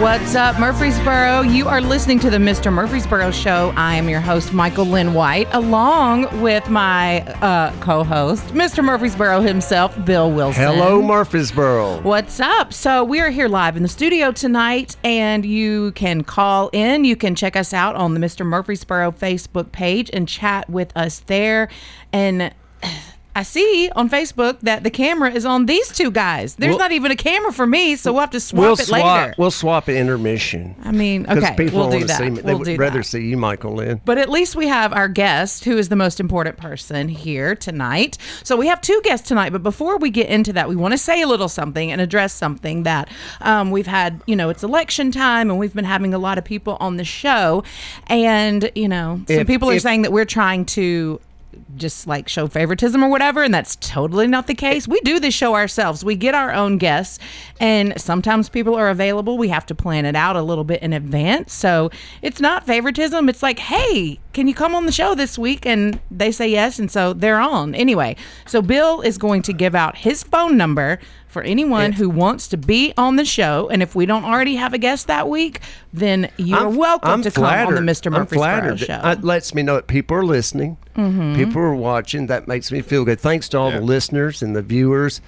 What's up, Murfreesboro? You are listening to the Mr. Murfreesboro Show. I am your host, Michael Lynn White, along with my uh, co host, Mr. Murfreesboro himself, Bill Wilson. Hello, Murfreesboro. What's up? So, we are here live in the studio tonight, and you can call in. You can check us out on the Mr. Murfreesboro Facebook page and chat with us there. And I see on Facebook that the camera is on these two guys. There's We'll- not even a camera for me, so we'll have to swap We'll it swap. later. We'll swap at intermission. I mean, Because okay, people we'll do want to that. see me. They We'll would rather that. see you, Michael Lynn. But at least we have our guest, who is the most important person here tonight. So we have two guests tonight. But before we get into that, we want to say a little something and address something that um, we've had. You know, it's election time, and we've been having a lot of people on the show, and you know, some If- people are if- saying that we're trying to just like show favoritism or whatever and that's totally not the case. We do this show ourselves. We get our own guests and sometimes people are available. We have to plan it out a little bit in advance. So it's not favoritism. It's like hey can you come on the show this week? And they say yes and so they're on. Anyway so bill is going to give out his phone number for anyone who wants to be on the show and if we don't already have a guest that week then you're I'm- welcome I'm to come on the flattered. mr I'm murphy's flattered. show It lets me know that people are listening. Mm-hmm. People are watching. That makes me feel good. Thanks to all the listeners and the viewers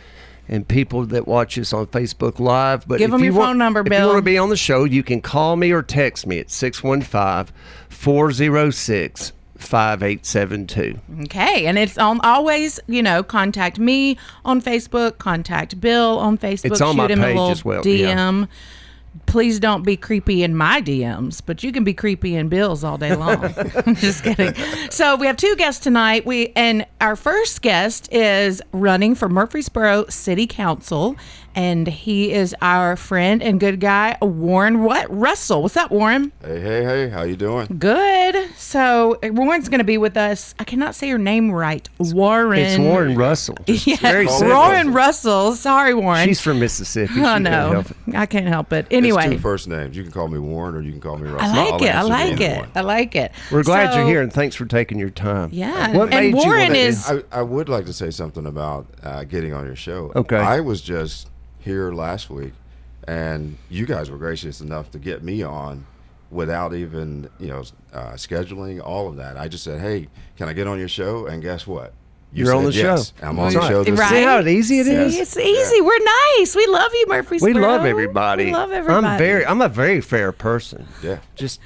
and people that watch us on Facebook Live. But Give if 'em you your want, phone number, if you want to be on the show, you can call me or text me at 615 406 5872. Okay, and it's on always, you know, contact me on Facebook, contact Bill on Facebook, It's on shoot my him a page little as well, DM. yeah. Please don't be creepy in my DMs, but you can be creepy in Bill's all day long. I'm just kidding. So we have two guests tonight. We and our first guest is running for Murfreesboro City Council, and he is our friend and good guy, Warren. What Russell? What's up, Warren? Hey, hey, hey, how you doing? Good. So Warren's going to be with us. I cannot say your name right. Warren. It's Warren Russell. Yeah, Very Warren Russell. Sorry, Warren. She's from Mississippi. She oh can't no. I can't help it. It's Anyway, two first names. You can call me Warren or you can call me Russell. I like I'll it. I like it. one. I like it. We're glad So- you're here and thanks for taking your time. Yeah, What and made you Warren wanna- is- I, I would like to say something about uh, getting on your show. Okay. I was just here last week, and you guys were gracious enough to get me on without even, you know, uh, scheduling all of that. I just said, "Hey, can I get on your show?" And guess what? You You're on said the show. I'm on the right. show this Right? See how easy it See, is? It's easy. We're nice. We love you, Murfreesboro. We love everybody. We love everybody. I'm very I'm a very fair person. Yeah. Just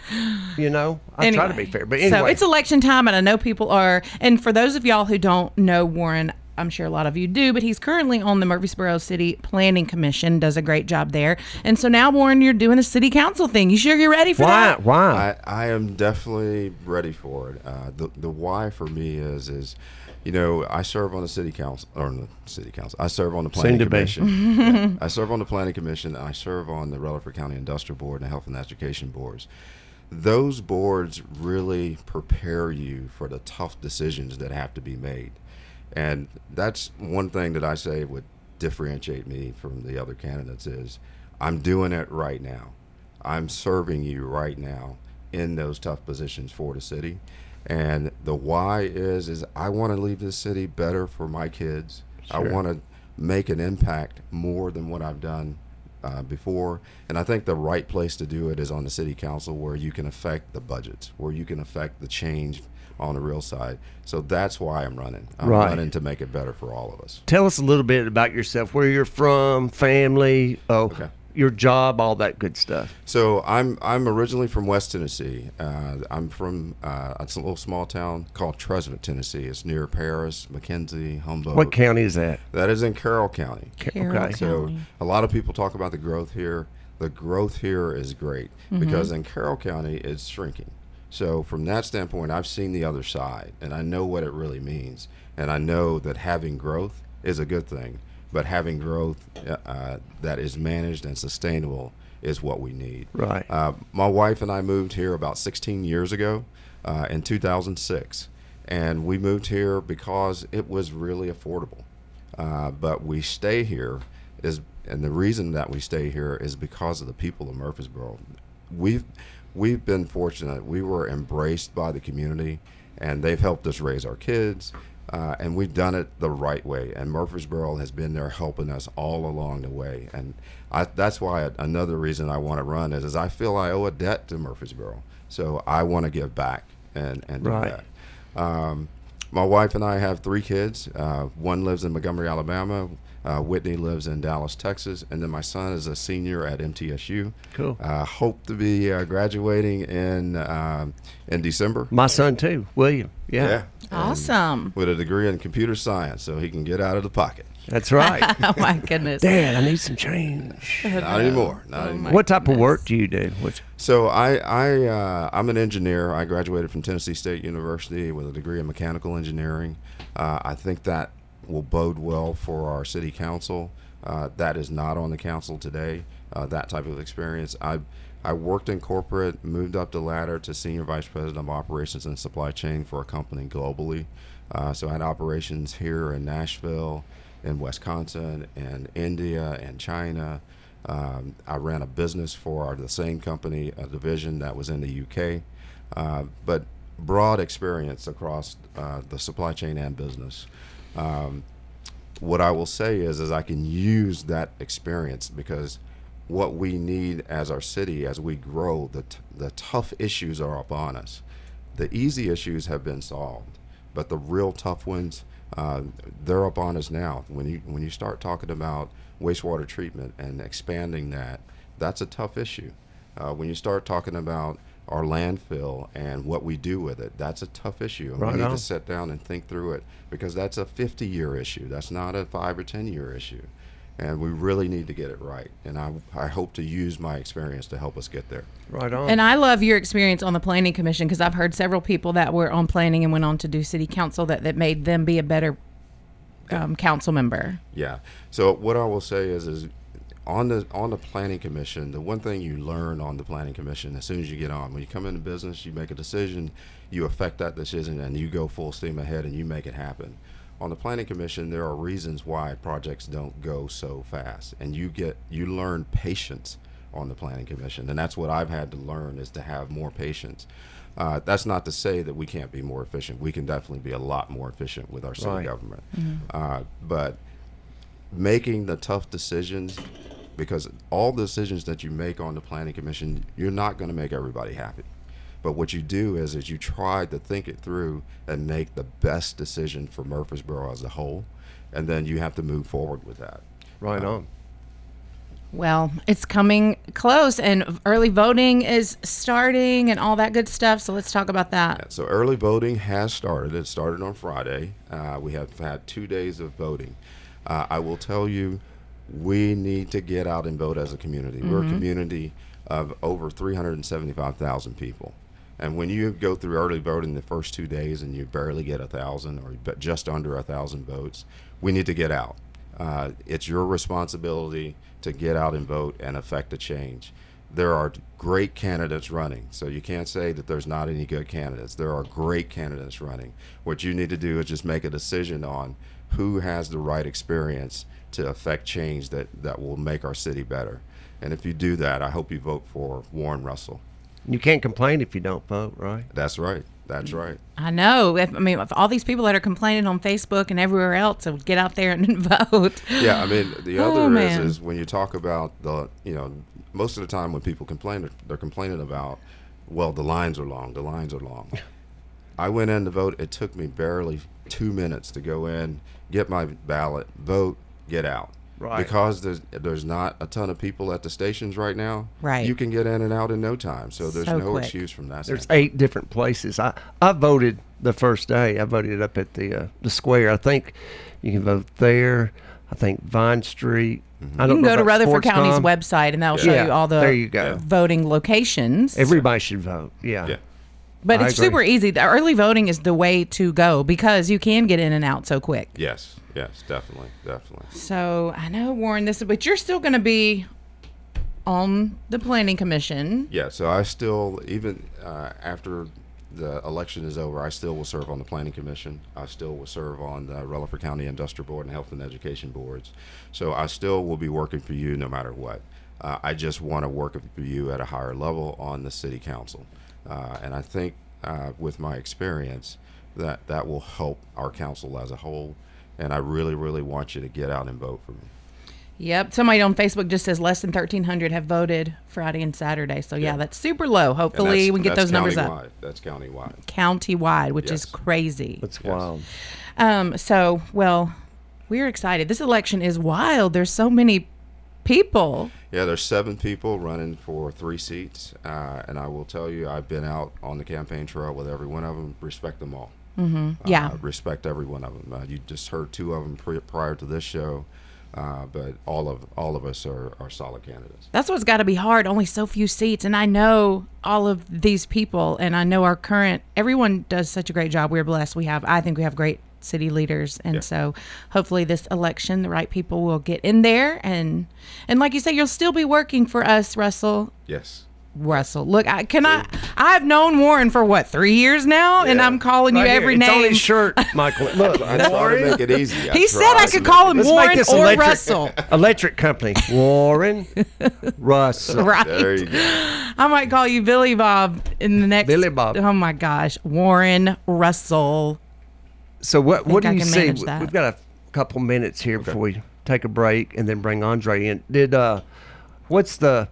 you know, I try to be fair. But anyway. So it's election time, and I know people are. And for those of y'all who don't know Warren, I'm sure a lot of you do, but he's currently on the Murfreesboro City Planning Commission, does a great job there. And so now, Warren, you're doing a city council thing. You sure you're ready for why that? why? I, I am definitely ready for it. Uh, the the why for me is is, you know, I serve on the city council or on the city council. I serve on the planning to commission. Yeah. I serve on the planning commission. I serve on the Rutherford County Industrial Board and the Health and Education boards. Those boards really prepare you for the tough decisions that have to be made, and that's one thing that I say would differentiate me from the other candidates is I'm doing it right now. I'm serving you right now in those tough positions for the city. And the why is is I want to leave this city better for my kids. I want to make an impact more than what I've done uh, before. And I think the right place to do it is on the city council where you can affect the budgets, where you can affect the change on the real side. So that's why I'm running. I'm Right. running to make it better for all of us. Tell us a little bit about yourself, where you're from, family, oh, Okay. your job, all that good stuff. So I'm I'm originally from West Tennessee. Uh, I'm from uh, it's a little small town called Trezevant, Tennessee. It's near Paris, McKenzie, Humboldt. What county is that? That is in Carroll County. Carroll okay. So a lot of people talk about the growth here. The growth here is great because in Carroll County it's shrinking. So from that standpoint, I've seen the other side and I know what it really means. And I know that having growth is a good thing, but having growth uh, uh, that is managed and sustainable is what we need. Right. Uh, my wife and I moved here about 16 years ago uh, in 2006. and we moved here because it was really affordable. Uh, but we stay here is, and the reason that we stay here is because of the people of Murfreesboro. We've we've been fortunate. We were embraced by the community, and they've helped us raise our kids. Uh, and we've done it the right way. And Murfreesboro has been there helping us all along the way. And I, that's why another reason I want to run is, is I feel I owe a debt to Murfreesboro. So I want to give back and, and do Right. that. Um, my wife and I have three kids. Uh, one lives in Montgomery, Alabama. Uh, Whitney lives in Dallas, Texas, and then my son is a senior at MTSU. Cool. Uh, hope to be uh, graduating in um, in December. My son too, William. Yeah, Awesome. With a degree in computer science, so he can get out of the pocket. that's right. oh my goodness. Dad, I need some change. Not anymore. Not Oh anymore. What type of work do you do? What's, So I, I, uh, I'm an engineer. I graduated from Tennessee State University with a degree in mechanical engineering. Uh, I think that will bode well for our city council. Uh, that is not on the council today. Uh, that type of experience. I, I worked in corporate, moved up the ladder to senior vice president of operations and supply chain for a company globally. Uh, so I had operations here in Nashville, in Wisconsin, and India, and China. Um, I ran a business for the same company, a division that was in the UK, uh, but broad experience across uh, the supply chain and business. Um, what I will say is, is I can use that experience because what we need as our city, as we grow, the t- the tough issues are upon us. The easy issues have been solved, but the real tough ones, uh, they're upon us now. When you when you start talking about wastewater treatment and expanding that, that's a tough issue. Uh, when you start talking about our landfill and what we do with it, that's a tough issue. And Right we need on. to sit down and think through it because that's a 50 year issue. That's not a five or 10 year issue. And we really need to get it right. And I, I hope to use my experience to help us get there. right on. And I love your experience on the planning commission because I've heard several people that were on planning and went on to do city council that, that made them be a better um, council member. Yeah. So what I will say is, is on the on the planning commission, the one thing you learn on the planning commission as soon as you get on, when you come into business, you make a decision, you affect that decision, and you go full steam ahead and you make it happen. On the planning commission, there are reasons why projects don't go so fast, and you get you learn patience on the planning commission, and that's what I've had to learn is to have more patience. Uh, that's not to say that we can't be more efficient. We can definitely be a lot more efficient with our city Right. government. Uh, but making the tough decisions because all the decisions that you make on the planning commission you're not going to make everybody happy but what you do is is you try to think it through and make the best decision for murfreesboro as a whole and then you have to move forward with that right on. Well, it's coming close and early voting is starting and all that good stuff. So let's talk about that. So early voting has started. It started on Friday. Uh, we have had two days of voting. Uh, I will tell you, we need to get out and vote as a community. We're a community of over 375,000 people. And when you go through early voting the first two days and you barely get a thousand or just under a thousand votes, we need to get out. Uh, it's your responsibility to get out and vote and affect a change. There are great candidates running, so you can't say that there's not any good candidates. There are great candidates running. What you need to do is just make a decision on who has the right experience to affect change that, that will make our city better. And if you do that, I hope you vote for Warren Russell. You can't complain if you don't vote, right? That's right. That's right. I know. If, I mean, if all these people that are complaining on Facebook and everywhere else, so get out there and vote. Yeah, I mean the Oh, other is, is when you talk about the you know most of the time when people complain they're complaining about well the lines are long the lines are long. I went in to vote. It took me barely two minutes to go in, get my ballot, vote, get out. Right. Because there's there's not a ton of people at the stations right now. Right. You can get in and out in no time. So there's So no quick. excuse from that. There's standpoint. eight different places. I I voted the first day. I voted up at the uh, the square. I think you can vote there. I think Vine Street. I You don't you can know go to about Rutherford County's Sportscom. website and that'll show Yeah, you all the there you go. voting locations. Everybody should vote. Yeah. Yeah. But I it's agree. super easy. The early voting is the way to go because you can get in and out so quick. Yes. Yes. Definitely. Definitely. So I know, Warren, this, is but you're still going to be on the planning commission. Yeah, so I still even uh, after the election is over, I still will serve on the Planning Commission. I still will serve on the Rutherford County Industrial Board and Health and Education Boards. So I still will be working for you no matter what. Uh, I just want to work for you at a higher level on the City Council. Uh, and I think uh, with my experience, that that will help our council as a whole. And I really, really want you to get out and vote for me. Yep. Somebody on Facebook just says less than 1,300 have voted Friday and Saturday. So, yeah, Yeah. that's super low. Hopefully, we can get those numbers up That's countywide. That's countywide. county-wide, which is crazy. That's Yes. wild. Um, so, well, we're excited. This election is wild. There's so many people. Yeah, there's seven people running for three seats, uh, and I will tell you, I've been out on the campaign trail with every one of them. Respect them all. Mm-hmm. Yeah. uh, respect every one of them. Uh, you just heard two of them pre- prior to this show, uh, but all of all of us are, are solid candidates. That's what's got to be hard. Only so few seats, and I know all of these people, and I know our current. Everyone does such a great job. We're blessed. We have. I think we have great city leaders, and Yeah. so hopefully this election, the right people will get in there, and and like you say, you'll still be working for us, Russell. Yes. Russell, look, I can I. I've known Warren for what three years now, and I'm calling you Right here, every it's on name. his shirt, Michael. Look, I try to Warren. make it easy. I He said I could call him Let's Warren or electric. Russell. Electric company. Warren Russell. Right. There you go. I might call you Billy Bob in the next. Billy Bob. Oh my gosh, Warren Russell. So what what do I you can see? that. We've got a couple minutes here before we take a break and then bring Andre in. Did uh what's the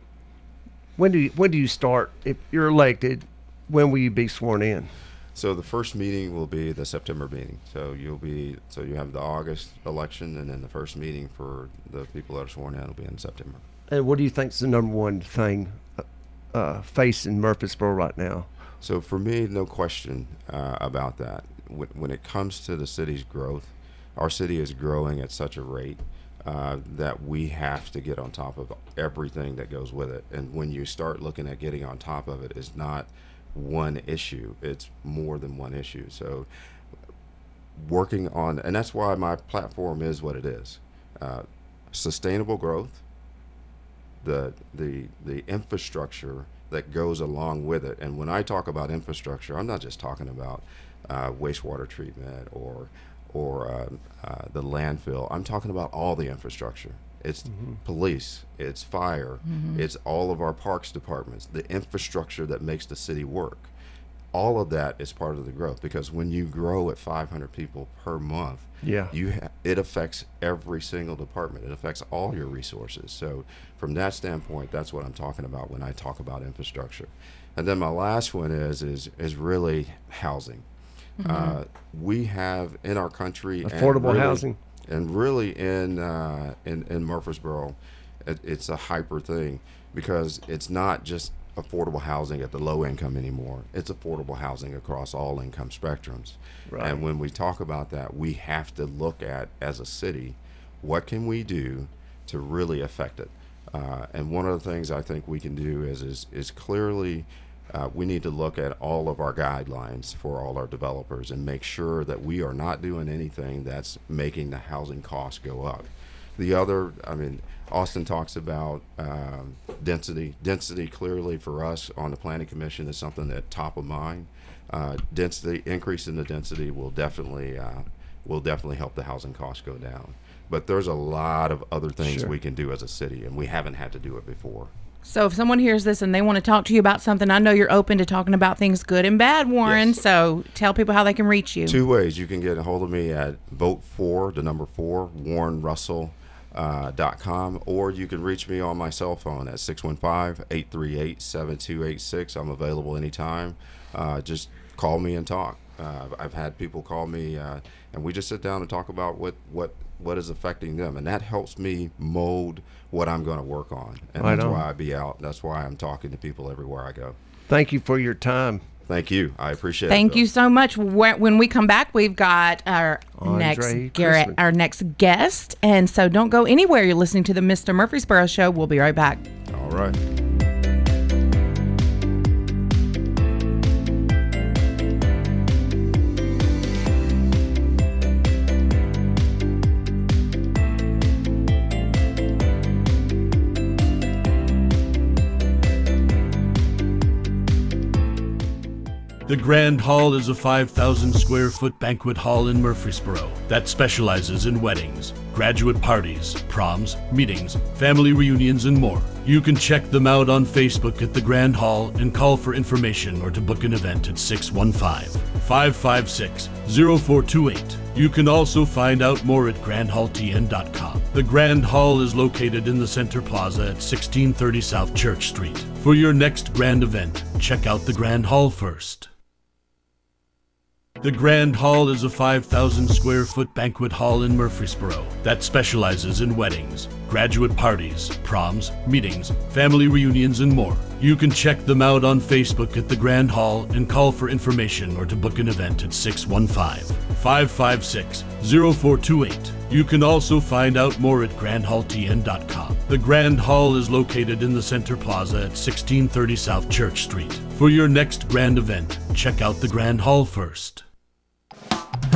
when do you when do you start if you're elected, when will you be sworn in? So the first meeting will be the September meeting. So you'll be so you have the August election, and then the first meeting for the people that are sworn in will be in September. And what do you think is the number one thing uh, uh, facing Murfreesboro right now? So for me, no question uh, about that. When, it comes to the city's growth, our city is growing at such a rate uh, that we have to get on top of everything that goes with it. And when you start looking at getting on top of it, it's not one issue; it's more than one issue. So working on, and that's why my platform is what it is: uh, sustainable growth, the the the infrastructure that goes along with it. And when I talk about infrastructure, I'm not just talking about uh, wastewater treatment or or um, uh, the landfill. I'm talking about all the infrastructure. It's police, it's fire, it's all of our parks departments, the infrastructure that makes the city work. All of that is part of the growth because when you grow at 500 people per month, Yeah. you ha- it affects every single department. It affects all your resources. So from that standpoint, that's what I'm talking about when I talk about infrastructure. And then my last one is is is really housing. Uh, we have in our country and Affordable really- housing. and really in uh, in in Murfreesboro, it, it's a hyper thing because it's not just affordable housing at the low income anymore. It's affordable housing across all income spectrums. Right. And when we talk about that, we have to look at as a city, what can we do to really affect it? Uh, and one of the things I think we can do is is, is clearly uh, we need to look at all of our guidelines for all our developers and make sure that we are not doing anything that's making the housing costs go up. The other, I mean, Austin talks about um, density. Density clearly for us on the planning commission is something that top of mind. Uh, density increase in the density will definitely uh, will definitely help the housing costs go down. But there's a lot of other things Sure. we can do as a city, and we haven't had to do it before. So if someone hears this and they want to talk to you about something, I know you're open to talking about things good and bad, Warren. Yes. So tell people how they can reach you. Two ways you can get a hold of me at vote for the number four Warren Russell. Uh, dot com or you can reach me on my cell phone at 615-838-7286 i'm available anytime. Uh, just call me and talk. Uh, i've had people call me uh, and we just sit down and talk about what what what is affecting them and that helps me mold what i'm going to work on. And Right that's on. why i be out. That's why i'm talking to people everywhere i go. Thank you for your time. Thank you i appreciate it Thank you so much. When we come back, we've got our Andre next Garrett, Chrisman. our next guest, and so don't go anywhere. You're listening to the Mr. Murfreesboro Show. We'll be right back. all right The Grand Hall is a 5,000 square foot banquet hall in Murfreesboro that specializes in weddings, graduate parties, proms, meetings, family reunions, and more. You can check them out on Facebook at the Grand Hall and call for information or to book an event at 615 556 0428. You can also find out more at grandhalltn.com. The Grand Hall is located in the Center Plaza at 1630 South Church Street. For your next grand event, check out the Grand Hall first. The Grand Hall is a 5,000 square foot banquet hall in Murfreesboro that specializes in weddings, graduate parties, proms, meetings, family reunions, and more. You can check them out on Facebook at the Grand Hall and call for information or to book an event at 615 556 0428. You can also find out more at grandhalltn.com. The Grand Hall is located in the Center Plaza at 1630 South Church Street. For your next grand event, check out the Grand Hall first.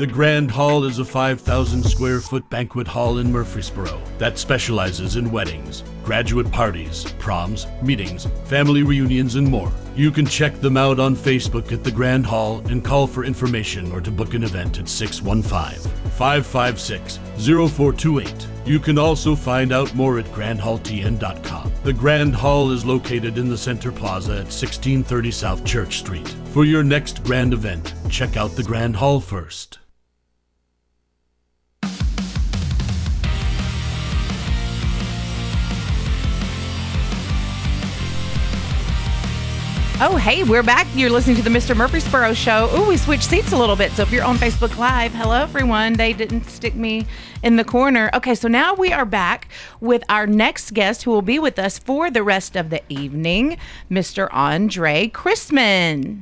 The Grand Hall is a 5,000 square foot banquet hall in Murfreesboro that specializes in weddings, graduate parties, proms, meetings, family reunions, and more. You can check them out on Facebook at the Grand Hall and call for information or to book an event at 615 556 0428. You can also find out more at grandhalltn.com. The Grand Hall is located in the Center Plaza at 1630 South Church Street. For your next grand event, check out the Grand Hall first. Oh, hey, we're back. You're listening to the Mr. Murfreesboro show. Ooh, we switched seats a little bit. So if you're on Facebook Live, hello, everyone. They didn't stick me in the corner. Okay, so now we are back with our next guest who will be with us for the rest of the evening, Mr. Andre Chrisman.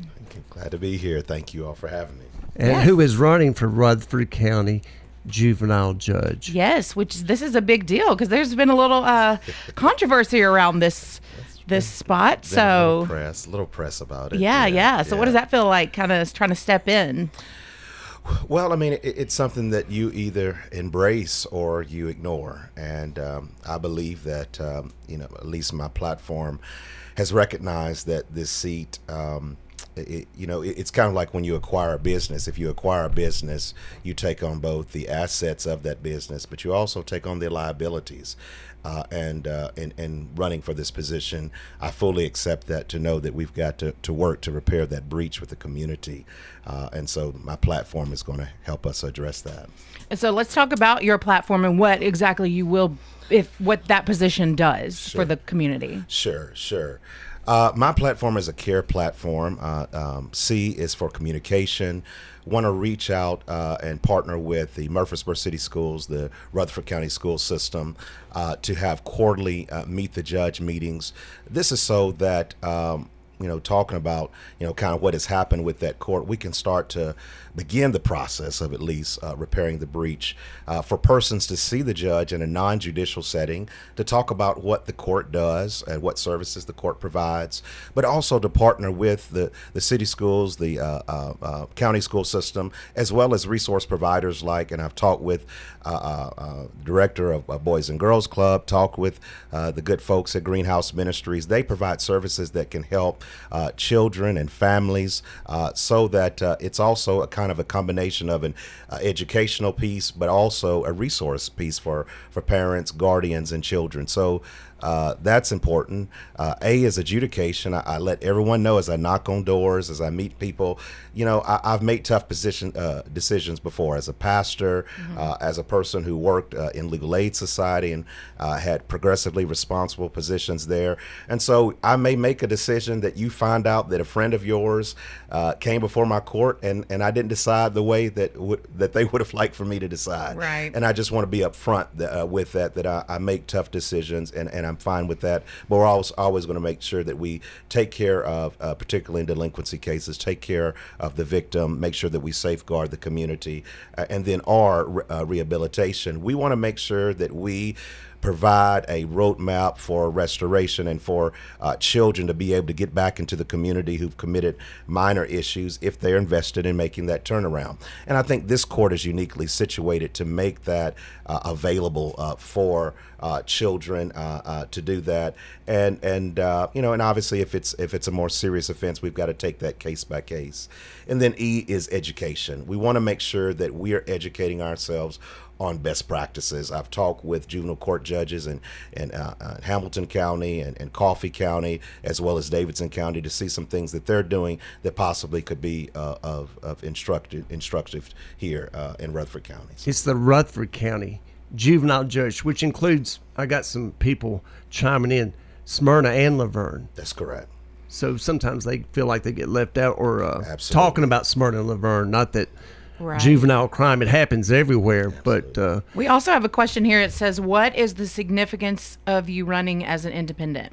Glad to be here. Thank you all for having me. and Yes. who is running for Rutherford County juvenile judge. Yes, which this is a big deal because there's been a little uh, controversy around this this spot. So a little press, little press about it. yeah, yeah. So what does that feel like? Kind of trying to step in. Well, I mean, it, it's something that you either embrace or you ignore, and um, I believe that um, you know, at least my platform has recognized that this seat. Um, it, you know, it's kind of like when you acquire a business. If you acquire a business, you take on both the assets of that business, but you also take on the liabilities. Uh, and, uh, and and running for this position, I fully accept that to know that we've got to, to work to repair that breach with the community, uh, and so my platform is going to help us address that. And so let's talk about your platform and what exactly you will, if what that position does for the community. Sure, sure. Uh, my platform is a care platform. Uh, um, C is for communication. Want to reach out uh, and partner with the Murfreesboro City Schools, the Rutherford County School System, uh, to have quarterly uh, meet the judge meetings. This is so that um, you know, talking about, you know, kind of what has happened with that court, we can start to begin the process of at least uh, repairing the breach uh, for persons to see the judge in a non judicial setting, to talk about what the court does and what services the court provides, but also to partner with the, the city schools, the uh, uh, uh, county school system, as well as resource providers like, and I've talked with uh, director of Boys and Girls Club, talked with the good folks at Greenhouse Ministries. They provide services that can help uh, children and families uh, so that uh, it's also a kind of a combination of an uh, educational piece, but also a resource piece for, for parents, guardians, and children. So uh, that's important. Uh, a is adjudication. I, I, let everyone know as I knock on doors, as I meet people. You know, I, have made tough position, uh, decisions before as a pastor, mm-hmm. Uh, as a person who worked uh, in legal aid society and uh, had progressively responsible positions there. And so I may make a decision that you find out that a friend of yours came before my court and, and I didn't decide the way that would, that they would have liked for me to decide. Right. And I just want to be upfront th- with that, that I, I make tough decisions and, and I'm fine with that. But we're always always going to make sure that we take care of, uh, particularly in delinquency cases, take care of the victim, make sure that we safeguard the community, uh, and then our uh, rehabilitation. We want to make sure that we provide a roadmap for restoration and for uh, children to be able to get back into the community who've committed minor issues if they're invested in making that turnaround. And I think this court is uniquely situated to make that uh, available uh, for uh, children uh, uh, to do that. And and you know, and obviously, if it's if it's a more serious offense, we've got to take that case by case. And then E is education. We want to make sure that we are educating ourselves on best practices. I've talked with juvenile court judges in, in uh, uh, Hamilton County and, and, Coffee County, as well as Davidson County, to see some things that they're doing that possibly could be uh, of, of instructive, instructive here uh, in Rutherford County. It's the Rutherford County juvenile judge, which includes, I got some people chiming in, Smyrna and La Vergne. That's correct. So sometimes they feel like they get left out or uh, talking about Smyrna and La Vergne, not that – right. juvenile crime. It happens everywhere. But uh, we also have a question here. It says, "What is the significance of you running as an independent?"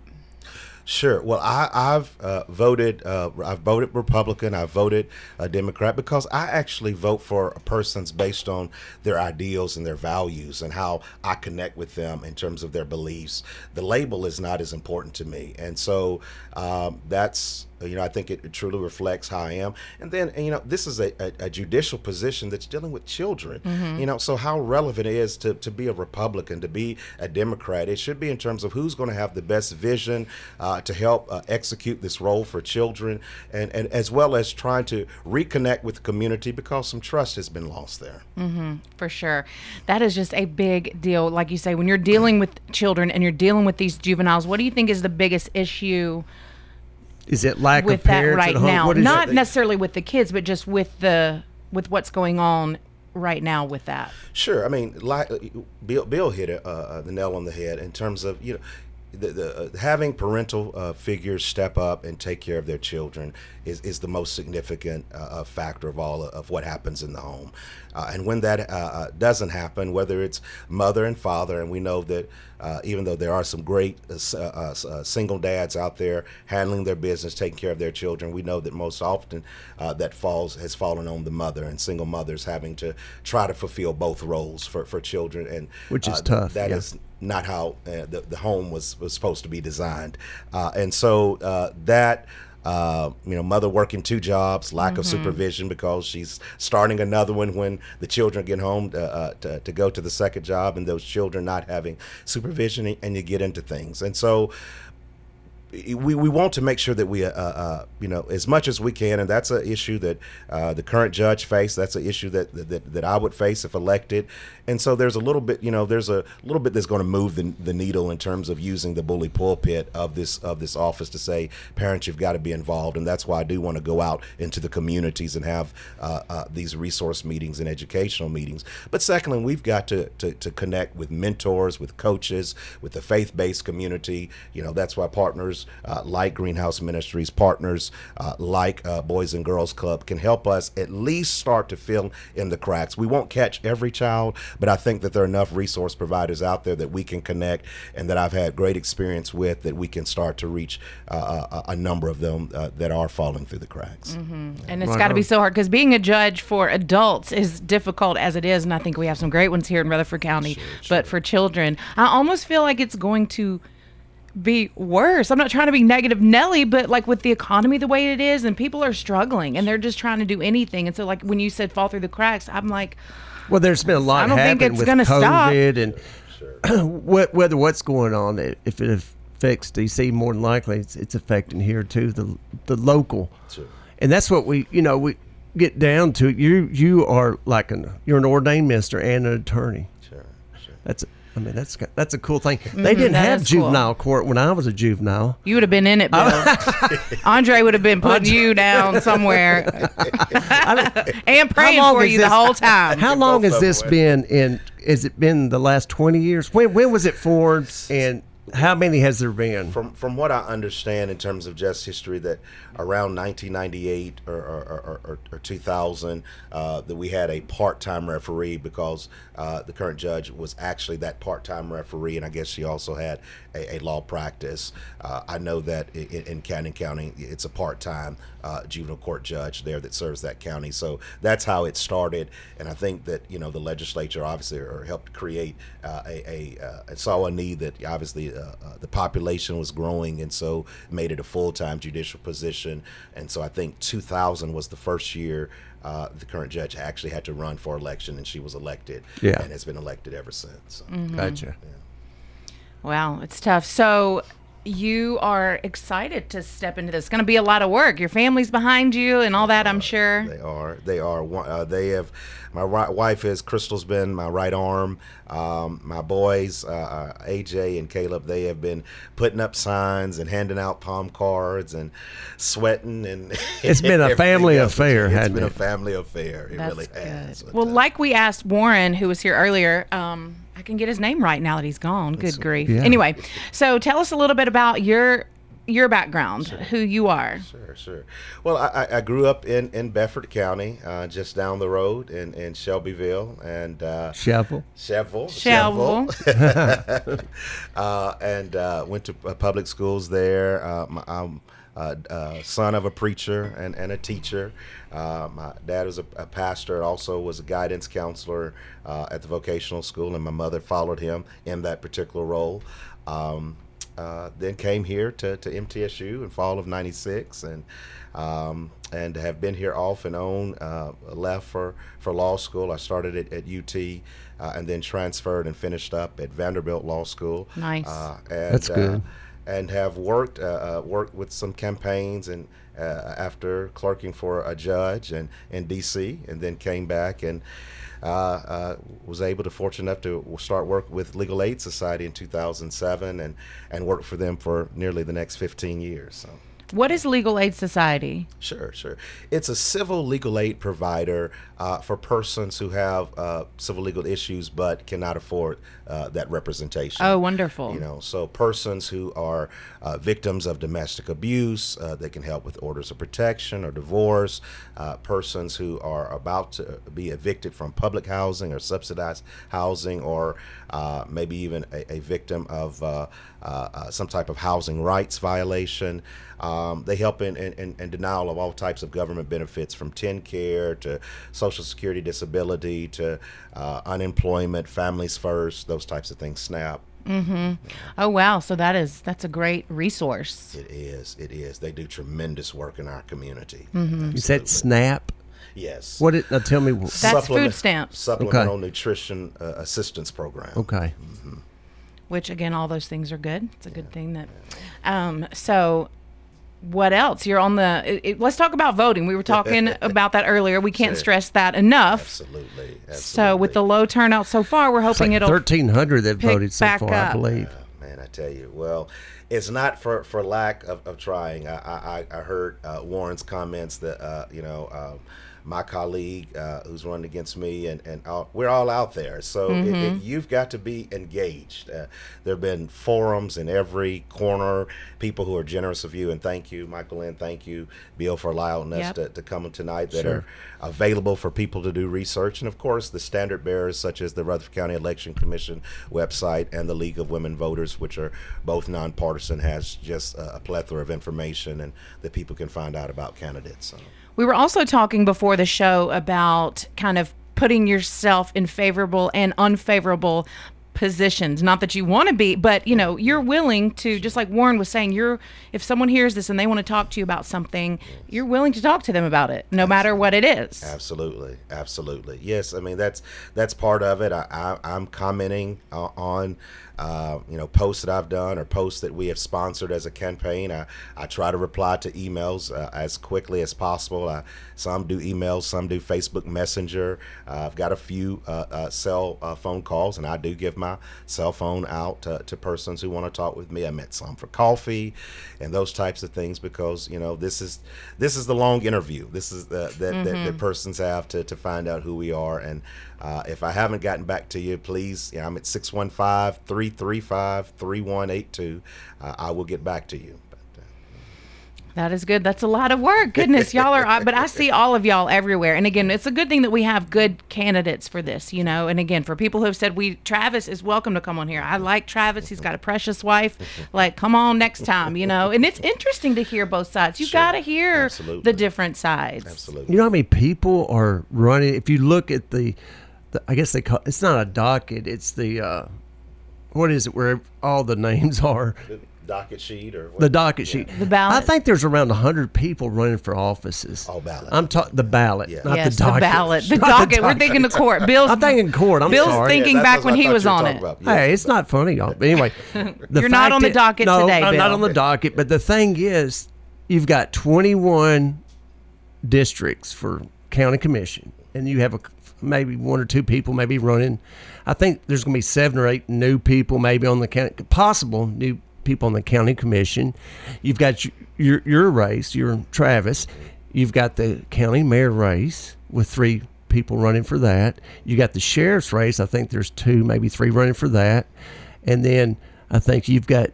Sure. Well, I, have uh, voted. Uh, I've voted Republican. I've voted uh, Democrat because I actually vote for persons based on their ideals and their values and how I connect with them in terms of their beliefs. The label is not as important to me, and so um, that's you know, I think it, it, truly reflects how I am. And then, you know, this is a, a, a judicial position that's dealing with children. Mm-hmm. You know, so how relevant it is to, to be a Republican, to be a Democrat. It should be in terms of who's going to have the best vision uh, to help uh, execute this role for children, and, and as well as trying to reconnect with the community because some trust has been lost there. Mm-hmm, for sure. That is just a big deal. Like you say, when you're dealing with children and you're dealing with these juveniles, what do you think is the biggest issue? Is it lack with of parents that right now? Not necessarily with the kids, but just with the with what's going on right now with that. Sure. I mean, like Bill, Bill hit it, uh, uh, the nail on the head in terms of you know. The, the uh, having parental uh, figures step up and take care of their children is, is the most significant uh, uh factor of all of what happens in the home. Uh, and when that uh, doesn't happen, whether it's mother and father, and we know that uh, even though there are some great uh, uh, uh, single dads out there handling their business, taking care of their children, we know that most often uh, that falls has fallen on the mother and single mothers having to try to fulfill both roles for, for children, and which is tough. That yeah. is not how the, the home was, was supposed to be designed, and so that uh, you know, mother working two jobs, lack mm-hmm. of supervision because she's starting another one when the children get home to, uh, to, to, go to the second job, and those children not having supervision, and you get into things. And so, we, we want to make sure that we, uh, uh, you know, as much as we can, and that's an issue that uh, the current judge faced. That's an issue that, that that I would face if elected. And so there's a little bit, you know, there's a little bit that's going to move the, the needle in terms of using the bully pulpit of this of this office to say, parents, you've got to be involved, and that's why I do want to go out into the communities and have uh, uh, these resource meetings and educational meetings. But secondly, we've got to, to to connect with mentors, with coaches, with the faith-based community. You know, that's why partners uh, like Greenhouse Ministries, partners uh, like uh, Boys and Girls Club can help us at least start to fill in the cracks. We won't catch every child, but I think that there are enough resource providers out there that we can connect and that I've had great experience with that we can start to reach uh, a, a, number of them uh, that are falling through the cracks. Mm-hmm. And it's right got to be so hard because being a judge for adults is difficult as it is. And I think we have some great ones here in Rutherford County. Sure, sure. But for children, I almost feel like it's going to be worse. I'm not trying to be negative Nelly, but like with the economy the way it is and people are struggling and they're just trying to do anything. And so like when you said fall through the cracks, I'm like well, there's been a lot I don't think it's with gonna COVID stop. and whether what's going on, if it affects DC, more than likely it's, it's affecting here too, the the local. Sure. And that's what we, you know, we get down to. You you are like an you're an ordained minister and an attorney. Sure, sure. That's I mean, that's that's a cool thing. They didn't Mm-hmm, that have is cool. juvenile court when I was a juvenile. You would have been in it, Bill. Andre would have been putting you down somewhere and praying long for is you the whole time. How long has this been in? Has it been the last twenty years? When when was it formed, and how many has there been? From from what I understand in terms of just history, that around 1998 or or, or, or, or 2000, uh, that we had a part-time referee because uh, the current judge was actually that part-time referee, and I guess she also had a, a law practice. Uh, I know that in, in Cannon County, it's a part-time uh, juvenile court judge there that serves that county. So that's how it started, and I think that you know the legislature obviously or helped create uh, a, a uh, saw a need that obviously uh, the population was growing, and so made it a full-time judicial position. And so I think 2000 was the first year. Uh, the current judge actually had to run for election, and she was elected, Yeah. and has been elected ever since. So. Mm-hmm. Gotcha. Wow, it's tough. So you are excited to step into this. It's going to be a lot of work. Your family's behind you and all that, I'm sure. They are. They are. Uh, they have. My ri- wife is Crystal's been my right arm. Um, my boys, uh, uh, AJ and Caleb, they have been putting up signs and handing out palm cards and sweating and. It's been a family else. affair, It's hasn't been a family affair. It That's really good. has. But, well, uh, like we asked Warren, who was here earlier, um, I can get his name right now that he's gone. Good grief. yeah. Anyway, so tell us a little bit about your your background, who you are. Sure, sure. Well, I, I- I grew up in, in Bedford County, uh, just down the road in, in Shelbyville, and uh, Shovel. Cheville. Shovel. uh, and uh, went to uh, public schools there. Uh, my, I'm uh, uh, son of a preacher and, and a teacher. Uh, my dad was a, a pastor also was a guidance counselor uh, at the vocational school, and my mother followed him in that particular role. Um, uh, then came here to, to MTSU in fall of '96, and um, and have been here off and on. Uh, left for, for law school. I started at, at UT, uh, and then transferred and finished up at Vanderbilt Law School. Nice. Uh, and, That's good. And have worked uh, uh, worked with some campaigns and uh, after clerking for a judge and in D.C. and then came back and uh, was able to fortunate enough to start work with Legal Aid Society in 2007 and and worked for them for nearly the next 15 years. So. What is Legal Aid Society? Sure, sure. It's a civil legal aid provider uh, for persons who have uh, civil legal issues but cannot afford uh, that representation. Oh, wonderful. You know, so persons who are uh, victims of domestic abuse, uh, they can help with orders of protection or divorce. Uh, persons who are about to be evicted from public housing or subsidized housing, or uh, maybe even a, a victim of some type of housing rights violation. Um, they help in, in, in, in denial of all types of government benefits from TennCare to Social Security disability to uh, unemployment, families first, those types of things, SNAP. Mm-hmm. Oh wow, so that is that's a great resource. It is. It is. They do tremendous work in our community. You said SNAP. Yes. What it? Now tell me. That's Supplement- food stamps. Supplemental Nutrition uh, Assistance Program. Okay. Which again, all those things are good. It's a good thing that. Um, so, what else? You're on the. It, it- let's talk about voting. We were talking about that earlier. We can't Sure. stress that enough. Absolutely. Absolutely. So, with the low turnout so far, we're It's hoping like it'll. thirteen hundred that pick voted so back far, I up. believe. Man, I tell you, well, it's not for, for lack of, of trying. I, I, I heard uh, Warren's comments that, uh, you know, um, my colleague uh, who's running against me, and, and all, we're all out there. So it, it, you've got to be engaged. Uh, there have been forums in every corner, people who are generous of you, and thank you, Michael Lynn, thank you, Bill, for allowing us Yep. to, to come tonight that are available for people to do research. And of course, the standard bearers, such as the Rutherford County Election Commission website and the League of Women Voters, which are both nonpartisan, has just a, a plethora of information and that people can find out about candidates. So. We were also talking before the show about kind of putting yourself in favorable and unfavorable positions. Not that you want to be, but you know, you're willing to just like Warren was saying, you're if someone hears this and they want to talk to you about something, you're willing to talk to them about it no matter what it is. Absolutely, absolutely. Yes, I mean that's that's part of it. I, I, I'm commenting uh, on uh, you know posts that I've done or posts that we have sponsored as a campaign. I, I try to reply to emails uh, as quickly as possible. I, some do emails, some do Facebook Messenger. Uh, I've got a few uh, uh, cell uh, phone calls, and I do give my cell phone out to, to persons who want to talk with me. I met some for coffee, and those types of things because you know this is this is the long interview. This is the that, that, that persons have to, to find out who we are. And uh, if I haven't gotten back to you, please, you know, I'm at 615 335 3182. Uh, I will get back to you. Uh, That is good. That's a lot of work. Goodness, y'all are. uh, But I see all of y'all everywhere. And again, it's a good thing that we have good candidates for this, you know. And again, for people who have said we, Travis is welcome to come on here. I like Travis. He's got a precious wife. Like, come on next time, you know. And it's interesting to hear both sides. You Sure. got to hear Absolutely. the different sides. absolutely. You know how many people are running? If you look at the, the I guess they call it's not a docket. It's the uh, what is it? Where all the names are. The docket sheet or what? The docket sheet. The ballot. I think there's around hundred people running for offices. Oh, ballot. I'm talking the ballot, Yeah. not yes, the docket. ballot. The Not docket. We're thinking the court. Bill's. I'm thinking court. I'm Bill's sorry. thinking Yeah, back that's when I he thought was you were on talking it. about. Yeah. Hey, it's not funny, y'all. But anyway, the You're not fact on the that- docket no, today, I'm not Bill. on the docket. But the thing is, you've got 21 districts for county commission, and you have a maybe one or two people maybe running. I think there's going to be seven or eight new people maybe on the county, possible new people on the county commission. You've got your your, your race, your Travis. You've got the county mayor race with three people running for that. You got the sheriff's race. I think there's two, maybe three running for that. And then I think you've got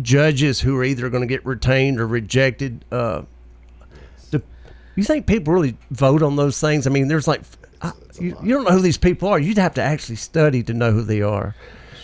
judges who are either going to get retained or rejected. Uh, the, you think people really vote on those things? I mean, there's like, I, you, you don't know who these people are. You'd have to actually study to know who they are.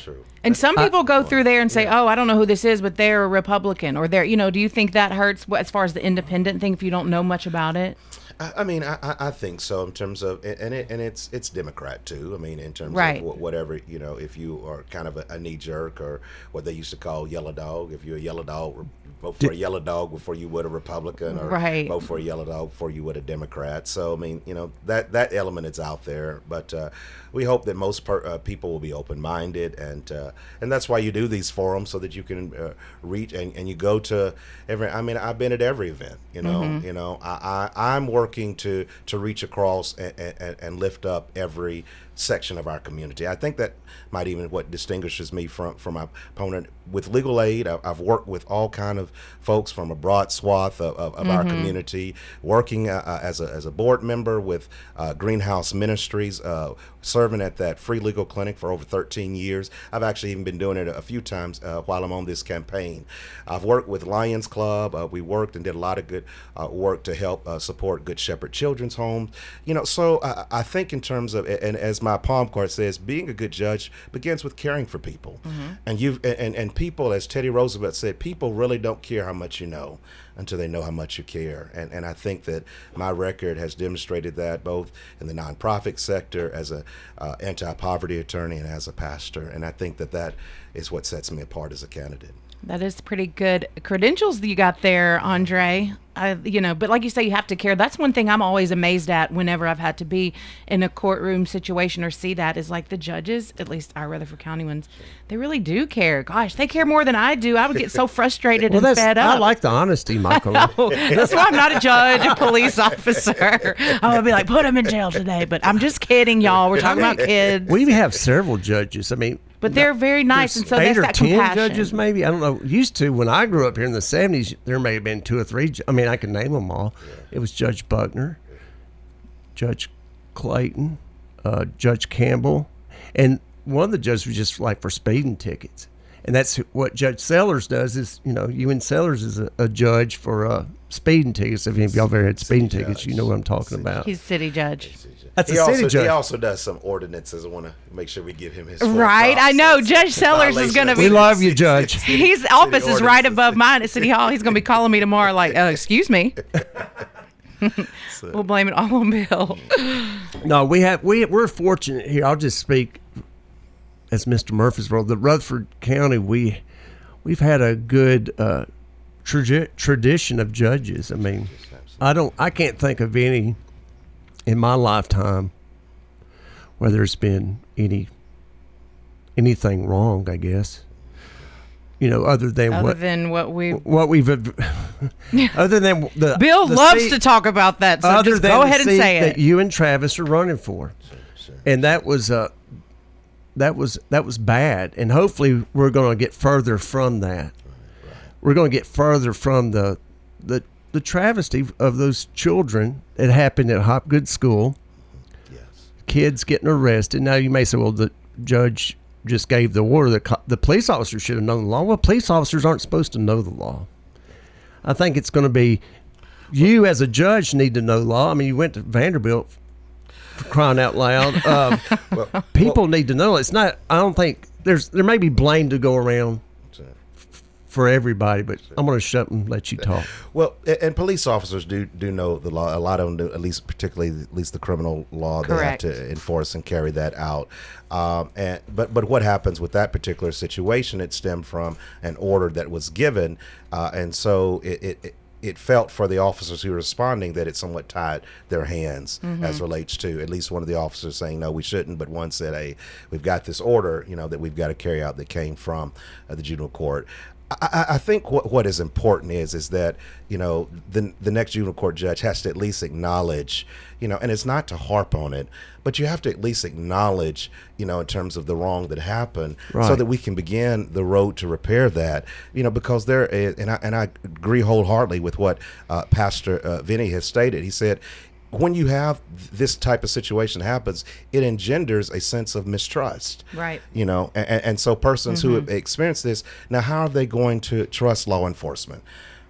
True. And some people go through there and say, "Oh, I don't know who this is, but they're a Republican," or they're, you know. Do you think that hurts as far as the independent thing if you don't know much about it? I, I mean, I, I- I think so in terms of, and it, and it's it's Democrat too. I mean, in terms Right. of whatever you know, if you are kind of a, a knee jerk or what they used to call yellow dog, if you're a yellow dog, vote for a yellow dog before you would a Republican, or Right. vote for a yellow dog before you would a Democrat. So I mean, you know that that element is out there, but uh, we hope that most per, uh, people will be open minded, and uh, and that's why you do these forums so that you can uh, reach and, and you go to every. I mean, I've been at every event. You know, you know, I, I I'm working to to reach across and, and, and lift up every section of our community. I think that might even what distinguishes me from from my opponent with legal aid. I, I've worked with all kind of folks from a broad swath of, of, of our community, working uh, uh, as a as a board member with uh, Greenhouse Ministries, uh, serving at that free legal clinic for over 13 years. I've actually even been doing it a few times uh, while I'm on this campaign. I've worked with Lions Club. Uh, we worked and did a lot of good uh, work to help uh, support Good Shepherd Children's Home. You know, so I, I think in terms of, and as my palm card says, being a good judge begins with caring for people. And you and, and people, as Teddy Roosevelt said, people really don't care how much you know until they know how much you care. And and I think that my record has demonstrated that both in the nonprofit sector as a uh, anti-poverty attorney and as a pastor. And I think that that is what sets me apart as a candidate. That is pretty good credentials that you got there, Andre. I, you know, but like you say, you have to care. That's one thing I'm always amazed at whenever I've had to be in a courtroom situation or see that is like the judges, at least our Rutherford County ones, they really do care. Gosh, they care more than I do. I would get so frustrated Well, and fed up. I like the honesty, Michael. That's why I'm not a judge, a police officer. I would be like, put him in jail today. But I'm just kidding, y'all. We're talking about kids. we have several judges. I mean, But they're very nice, and so eight that's or that ten compassion. judges, maybe. I don't know. Used to when I grew up here in the seventies, there may have been two or three. ju- I mean, I can name them all. It was Judge Buckner, Judge Clayton, uh, Judge Campbell, and one of the judges was just like for speeding tickets. And that's what Judge Sellers does. Is you know, Ewing Sellers is a, a judge for uh, speeding tickets. If any of y'all ever had speeding tickets, you know what I'm talking about. He's city judge. That's he a city also, judge. He also does some ordinances. I want to make sure we give him his full Right, I know. That's Judge Sellers is gonna be- we love you, Judge. city- His city office is right above mine at City Hall. He's going to be calling me tomorrow, like, uh, excuse me. we'll blame it all on Bill. No, we have we we're fortunate here. I'll just speak as Mr. Murphys Murfreesboro. The Rutherford County, we we've had a good uh, tradi- tradition of judges. I mean, I don't, I can't think of any in my lifetime where there's been any anything wrong. I guess you know, other than Other what than what we. what we've other than the Bill the loves seat- to talk about that, so other just than go ahead and say that it. you and Travis are running for, and that was uh, that was that was bad, and hopefully we're going to get further from that. We're going to get further from the the the travesty of those children that happened at Hobgood School. Yes. Kids getting arrested. Now you may say, well, the judge just gave the order. The co- the police officer should have known the law. Well, police officers aren't supposed to know the law. I think it's going to be you as a judge need to know law. I mean, you went to Vanderbilt for crying out loud. Um, people need to know. It's not. I don't think there's there may be blame to go around for everybody, but I'm going to shut and let you talk. Well, a- and police officers do do know the law. A lot of them do, at least particularly at least the criminal law. Correct. They have to enforce and carry that out. Um, and but but what happens with that particular situation? It stemmed from an order that was given, uh, and so it. it, it it felt for the officers who were responding that it somewhat tied their hands as relates to at least one of the officers saying no we shouldn't but one said hey we've got this order you know that we've got to carry out that came from uh, the juvenile court I, I think what, what is important is is that you know the the next juvenile court judge has to at least acknowledge you know and it's not to harp on it but you have to at least acknowledge you know in terms of the wrong that happened so that we can begin the road to repair that you know because there is, and I and I agree wholeheartedly with what uh, Pastor uh, Vinny has stated. He said when you have this type of situation happens it engenders a sense of mistrust. Right. you know and, and so persons who mm-hmm. have experienced this now how are they going to trust law enforcement?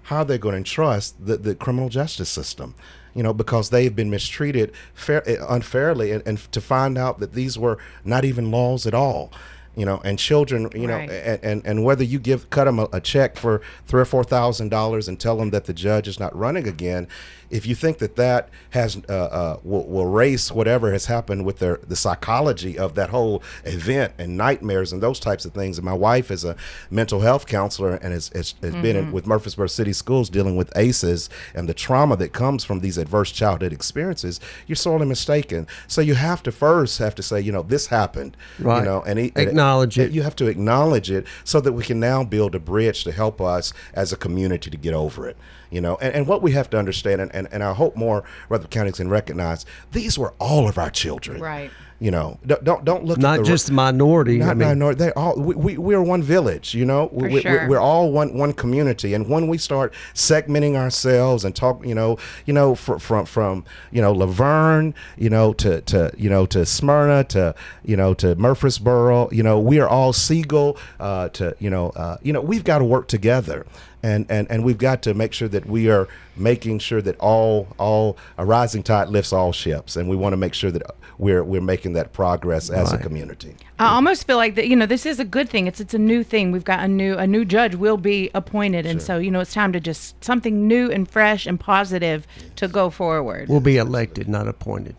How are they going to trust the, the criminal justice system? You know because they've been mistreated fair, eh, unfairly and, and to find out that these were not even laws at all you know and children you know and, and and whether you give cut them a, a check for three or four thousand dollars and tell them that the judge is not running again if you think that that has uh, uh, will, will raise whatever has happened with their the psychology of that whole event and nightmares and those types of things and my wife is a mental health counselor and has, has, has been in, with Murfreesboro City Schools dealing with ACEs and the trauma that comes from these adverse childhood experiences you're sorely mistaken so you have to first have to say you know this happened Right. you know and he, Acknowledge it. you have to acknowledge it so that we can now build a bridge to help us as a community to get over it you know and, and what we have to understand and, and, and i hope more rutherford counties can recognize these were all of our children Right. you know don't don't, don't look Not at the, just the minority. not I mean, minority. They all we, we we're one village, you know. we, we, sure. We're all one one community, and when we start segmenting ourselves and talk, you know, you know, from from from you know La Vergne, you know, to to you know to Smyrna, to you know to Murfreesboro, you know, we are all Siegel, uh, to you know, uh, you know, we've got to work together. And, and, and we've got to make sure that we are making sure that all all a rising tide lifts all ships, and we want to make sure that we're we're making that progress as a community. I almost feel like that. You know, this is a good thing. It's it's a new thing. We've got a new a new judge will be appointed, and so you know it's time to just something new and fresh and positive to go forward. we'll be elected, not appointed.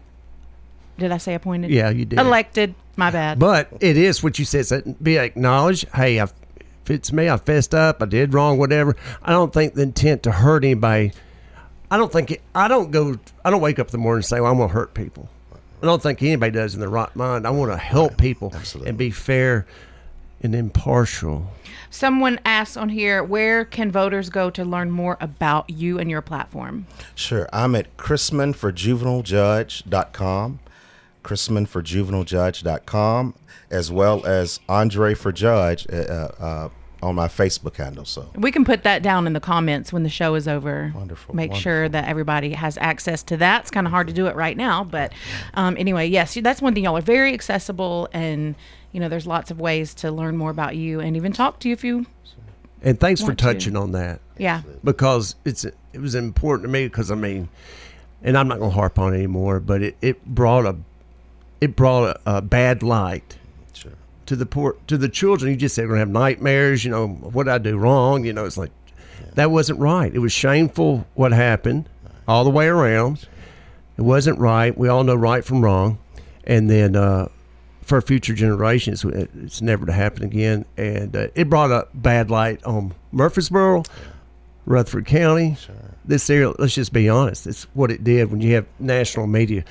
Did I say appointed? Yeah, you did. Elected. My bad. But it is what you said. So be acknowledged. Hey, I, if it's me, I fessed up. I did wrong. Whatever. I don't think the intent to hurt anybody. I don't think it, I don't go. I don't wake up in the morning and say, "Well, I'm going to hurt people." I don't think anybody does in their right mind. I want to help people Absolutely. and be fair and impartial. Someone asked on here, where can voters go to learn more about you and your platform? Sure. I'm at chrismanforjuvenilejudge.com, chrismanforjuvenilejudge.com, as well as Andre for Judge uh, uh, on my Facebook handle. So We can put that down in the comments when the show is over. Wonderful, Make sure that everybody has access to that. It's kind of hard to do it right now, but um, anyway, yes, that's one thing. Y'all are very accessible, and you know, there's lots of ways to learn more about you and even talk to you if you, And thanks for Want to. touching on that. yeah, because it's it was important to me because I mean, and I'm not gonna harp on it anymore, but it, it brought a it brought a, a bad light sure. To the poor to the children. You just said they're gonna have nightmares. You know what did I do wrong? You know it's like that wasn't right. It was shameful what happened all the way around. It wasn't right. We all know right from wrong, and then. uh for future generations, it's never to happen again. And uh, it brought a bad light on Murfreesboro, Rutherford County, this area. Let's just be honest. It's what it did when you have national media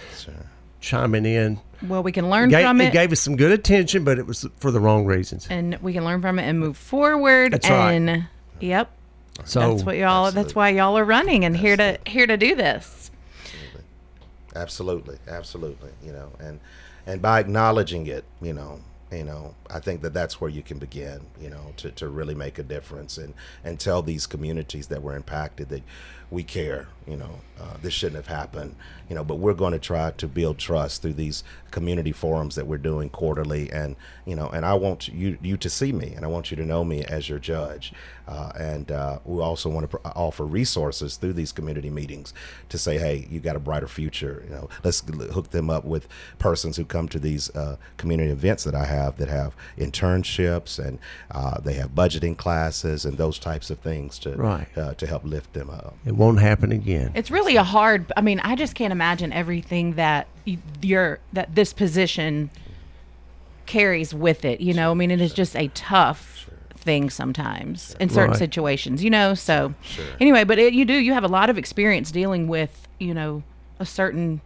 chiming in. Well, we can learn Ga- from it it. gave us some good attention, but it was for the wrong reasons. and we can learn from it and move forward. That's right. and yep, So that's what y'all. That's why y'all are running and here to here to do this. Absolutely, absolutely. You know, and and by acknowledging it, you know, you know i think that that's where you can begin you know to, to really make a difference and and tell these communities that were impacted that we care you know uh, this shouldn't have happened you know but we're going to try to build trust through these community forums that we're doing quarterly. And you know and i want you you to see me and i want you to know me as your judge. Uh, and uh, we also want to pr- offer resources through these community meetings to say hey you got a brighter future you know. Let's hook them up with persons who come to these uh, community events that i have that have internships and uh, they have budgeting classes and those types of things to Right. uh, to help lift them up. It won't happen again. It's really a hard. I mean, I just can't imagine everything that y- your that this position carries with it. You know, I mean, it is just a tough thing sometimes in certain Right. situations. You know, so anyway, but it, you do you have a lot of experience dealing with you know a certain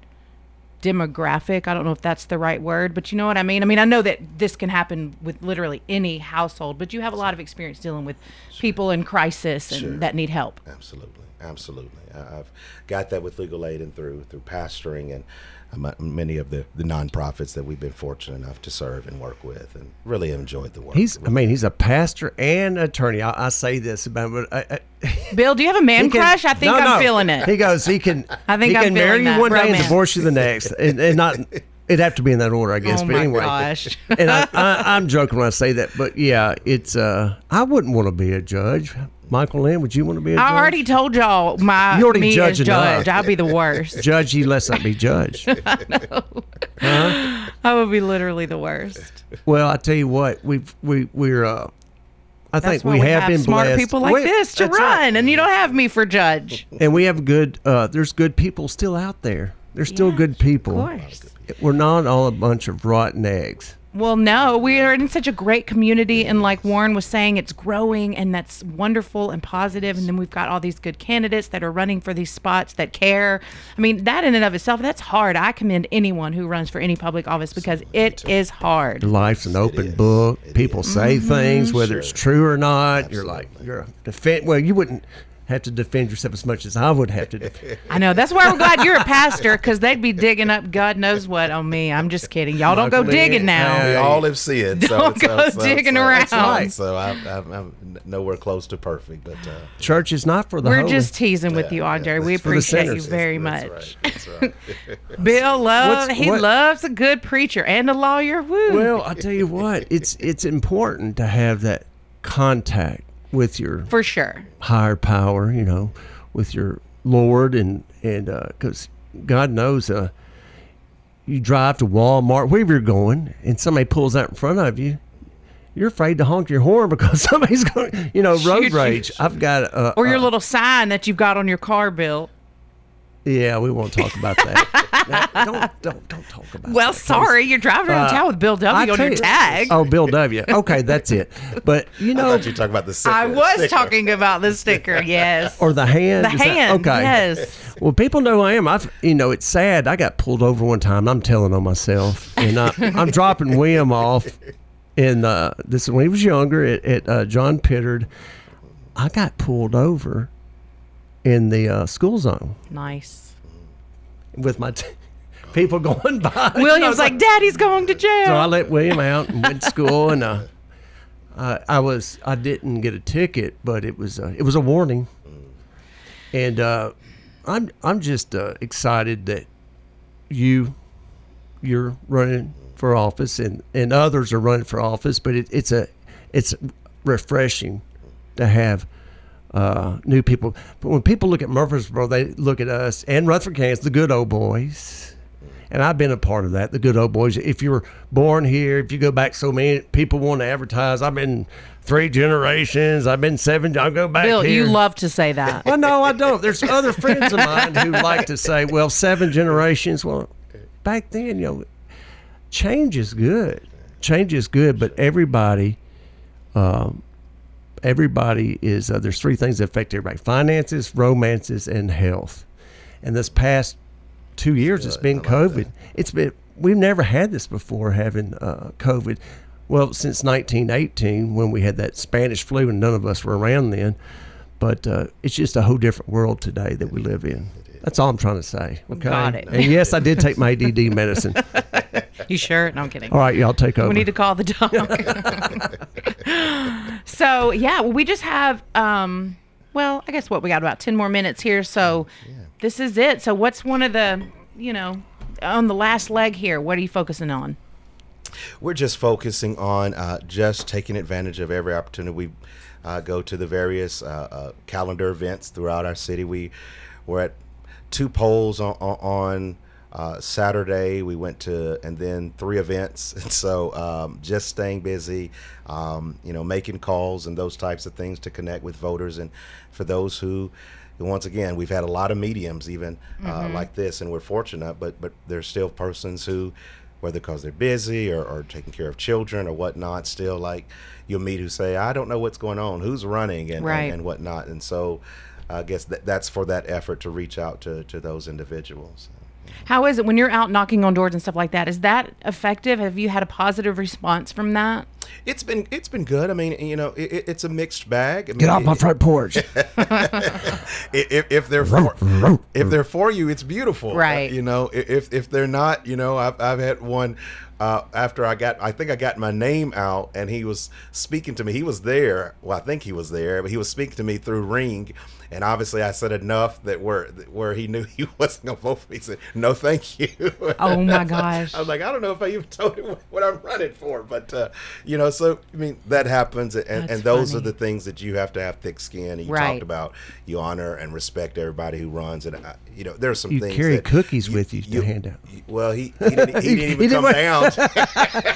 demographic. I don't know if that's the right word, but you know what I mean. I mean, I know that this can happen with literally any household, but you have a lot of experience dealing with people in crisis and Sure. that need help. Absolutely, absolutely. I- I've got that with legal aid and through through pastoring and um, many of the the nonprofits that we've been fortunate enough to serve and work with, and really enjoyed the work. He's, I mean, he's a pastor and attorney. I, I say this about, but I, I, Bill, do you have a man he can- crush? I think No, I'm no. feeling it. He goes, he can. I think he I'm can marry you that one day and divorce you the next, and, and not. It'd have to be in that order, I guess. Oh but my anyway, gosh. and I, I, I'm joking when I say that, but yeah, it's. uh I wouldn't want to be a judge. Michael Lynn, would you want to be a judge? I already told y'all my You already me as judge. I'll be the worst. judge you, let's not be judged. I huh? I would be literally the worst. Well, I tell you what, we've we we're. uh I That's think we we have, have, been smart blessed. people like this to run, right. and you don't have me for judge. and we have good. uh There's good people still out there. There's still Yeah, good people. Of course. We're not all a bunch of rotten eggs. Well, no, we are in such a great community, and like Warren was saying, it's growing, and that's wonderful and positive. And then we've got all these good candidates that are running for these spots that care. I mean, that in and of itself, that's hard. I commend anyone who runs for any public office because it is hard. Life's an open book. It People say Mm-hmm. things, whether it's true or not. You're like you're a defend. Well, you wouldn't have to defend yourself as much as I would have to. Defend. I know. That's why I'm glad you're a pastor because they'd be digging up God knows what on me. I'm just kidding. Y'all don't go Michael, digging now. we all have sinned. So, Don't so, go so, digging so, around. So, right. so I'm, I'm, I'm nowhere close to perfect, but uh, Church is not for the We're holy. just teasing with Yeah, you, yeah, Andre. we it's for the appreciate you very that's much. right. That's right. Bill loves What's- he what- loves a good preacher and a lawyer. Woo. well, I'll tell you what, it's it's important to have that contact with your for sure. higher power, you know, with your Lord, and and because God knows, uh, you drive to Walmart, wherever you're going, and somebody pulls out in front of you, you're afraid to honk your horn because somebody's going, you know, road you. rage. I've got, a, Or your uh, little sign that you've got on your car, Bill. Yeah, we won't talk about that. Now, don't don't don't talk about. That. Well, that, 'cause- sorry, you're driving around Uh, town with Bill I W on tell your you- tag. Oh, Bill W. Okay, that's it. But you I know, thought you were talking about the sticker. I was sticker. talking about the sticker. Yes. or the hand. the is that- hand. okay. Yes. Well, people know who I am. I've, you know, it's sad. I got pulled over one time. I'm telling on myself, and I, I'm dropping William off. And uh, this is when he was younger at, at uh, John Pittard. I got pulled over in the uh, school zone Nice. with my t- people going by. William's like, Daddy's going to jail. so I let William out and went to school, and uh, I, I was I didn't get a ticket, but it was uh, it was a warning, and uh, I'm I'm just uh, excited that you you're running for office and, and others are running for office, but it, it's a it's refreshing to have uh, new people. But when people look at Murfreesboro, they look at us and Rutherford County the good old boys. And I've been a part of that, the good old boys. If you were born here, if you go back so many people want to advertise. I've been three generations. I've been seven. I'll go back Bill, here. you love to say that. Well, no, I don't. There's other friends of mine who like to say, well, seven generations. Well, back then, you know, change is good. Change is good, but everybody, um, everybody is, uh, there's three things that affect everybody finances, romances, and health. And this past two years, it's been COVID. It's been, we've never had this before having uh, COVID. Well, since 1918, when we had that Spanish flu and none of us were around then but uh, it's just a whole different world today that we live in. That's all I'm trying to say. Okay. Got it. And yes, I did take my ADD medicine. You sure? No, I'm kidding. All right, y'all take over. We need to call the dog. so yeah, well, we just have um, well, I guess what we got about ten more minutes here. So this is it. So what's one of the you know on the last leg here? What are you focusing on? We're just focusing on uh, just taking advantage of every opportunity. We uh, go to the various uh, uh, calendar events throughout our city. We we're at two polls on, on, uh, Saturday. We went to and then three events, and so um, just staying busy, um, you know, making calls and those types of things to connect with voters. And for those who once again, we've had a lot of mediums even uh, like this, and we're fortunate. But but there's still persons who, whether because they're busy or, or taking care of children or whatnot, still like you'll meet who say, I don't know what's going on, who's running, and Right. and, and whatnot. And so, I guess that, that's for that effort to reach out to to those individuals. How is it when you're out knocking on doors and stuff like that? Is that effective? Have you had a positive response from that? It's been it's been good. I mean, you know, it, it- it's a mixed bag. I mean, Get off my front porch. if, if they're for if they're for you, it's beautiful, Right. You know, if if they're not, you know, I've I've had one uh, after I got I think I got my name out and he was speaking to me. He was there. Well, I think he was there, but he was speaking to me through Ring. And obviously, I said enough that where where he knew he wasn't gonna vote for me. He said, "No, thank you." Oh my gosh. I was like, I don't know if I even told him what I'm running for, but uh, you know, so I mean, that happens, and, That's and those are the things that you have to have thick skin. And you Right. talked about you honor and respect everybody who runs, and uh, you know, there's some You things carry that cookies with you to hand out. Well, he he didn't, he didn't even He come didn't- down.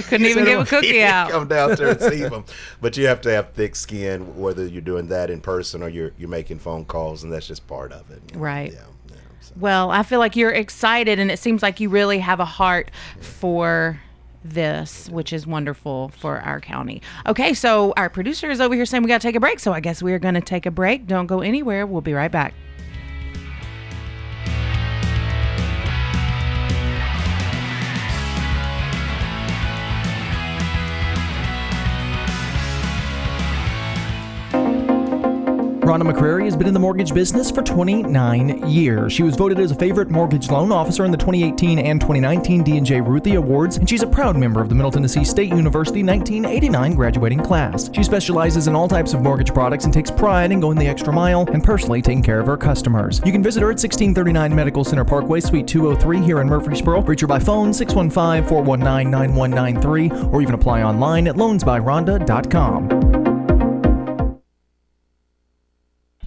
Couldn't even give a he cookie didn't out. Come down to receive them, but you have to have thick skin, whether you're doing that in person or you're you're making phone calls, and that's just part of it. you know? Right. Yeah. yeah, so. Well, I feel like you're excited, and it seems like you really have a heart for this, which is wonderful for our county. Okay, so our producer is over here saying we got to take a break, so I guess we are going to take a break. Don't go anywhere. We'll be right back. Rhonda McCrary has been in the mortgage business for 29 years. She was voted as a favorite mortgage loan officer in the 2018 and 2019 D&J Ruthie Awards, and she's a proud member of the Middle Tennessee State University 1989 graduating class. She specializes in all types of mortgage products and takes pride in going the extra mile and personally taking care of her customers. You can visit her at 1639 Medical Center Parkway, Suite 203 here in Murfreesboro. Reach her by phone 615-419-9193 or even apply online at loansbyrhonda.com.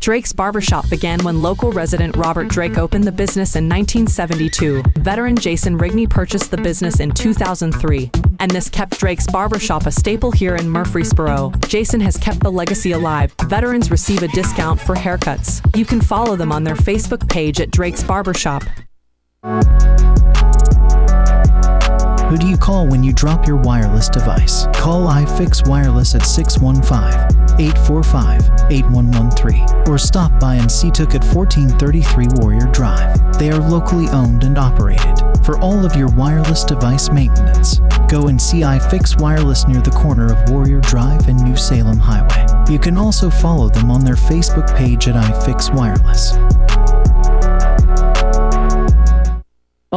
Drake's Barbershop began when local resident Robert Drake opened the business in 1972. Veteran Jason Rigney purchased the business in 2003, and this kept Drake's Barbershop a staple here in Murfreesboro. Jason has kept the legacy alive. Veterans receive a discount for haircuts. You can follow them on their Facebook page at Drake's Barbershop. Who do you call when you drop your wireless device? Call iFix Wireless at 615 845 8113 or stop by and see Took at 1433 Warrior Drive. They are locally owned and operated. For all of your wireless device maintenance, go and see iFix Wireless near the corner of Warrior Drive and New Salem Highway. You can also follow them on their Facebook page at iFix Wireless.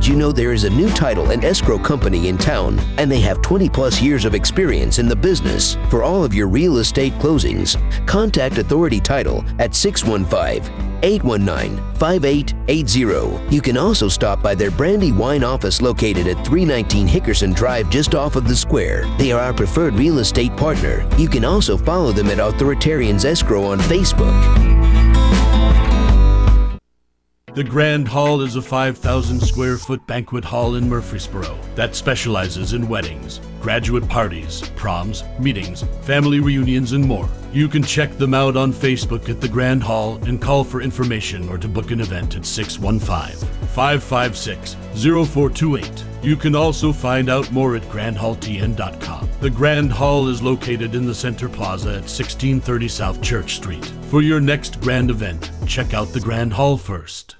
Did you know there is a new title and escrow company in town and they have 20 plus years of experience in the business? For all of your real estate closings, contact Authority Title at 615 819 5880. You can also stop by their Brandy Wine office located at 319 Hickerson Drive just off of the square. They are our preferred real estate partner. You can also follow them at Authoritarians Escrow on Facebook. The Grand Hall is a 5,000 square foot banquet hall in Murfreesboro that specializes in weddings, graduate parties, proms, meetings, family reunions, and more. You can check them out on Facebook at the Grand Hall and call for information or to book an event at 615 556 0428. You can also find out more at grandhalltn.com. The Grand Hall is located in the Center Plaza at 1630 South Church Street. For your next grand event, check out the Grand Hall first.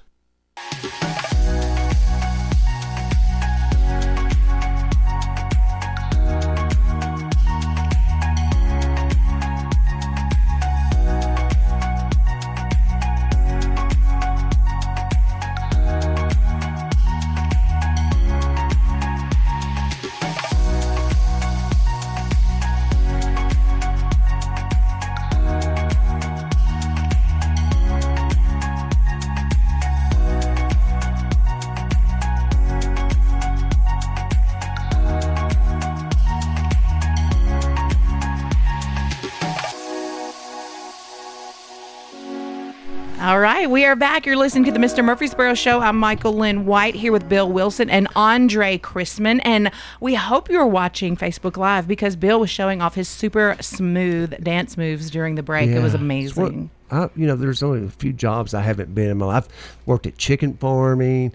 Back. You're listening to the Mr. Murfreesboro Show. I'm Michael Lynn White here with Bill Wilson and Andre Chrisman. And we hope you're watching Facebook Live because Bill was showing off his super smooth dance moves during the break. It was amazing. I, you know, there's only a few jobs I haven't been in my life. I've worked at chicken farming.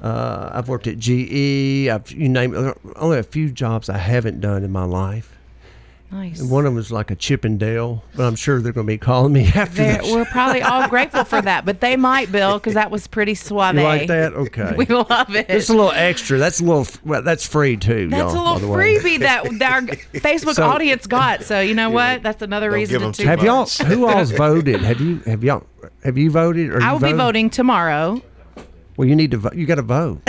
Uh, I've worked at GE. I've you name it. Only a few jobs I haven't done in my life. Nice. And one of them is like a Chippendale, but I'm sure they're going to be calling me after They're- that. we're probably all grateful for that, but they might, Bill, because that was pretty suave. You like that? Okay. We love it. It's a little extra. That's a little. Well, that's free too. That's y'all, a little freebie that, that our Facebook So- audience got. So you know what? That's another reason to Have y'all? Who all's voted? Have you? Have y'all? Have you voted? Or I you will be voting tomorrow. Well, you need to. vote. You got to vote.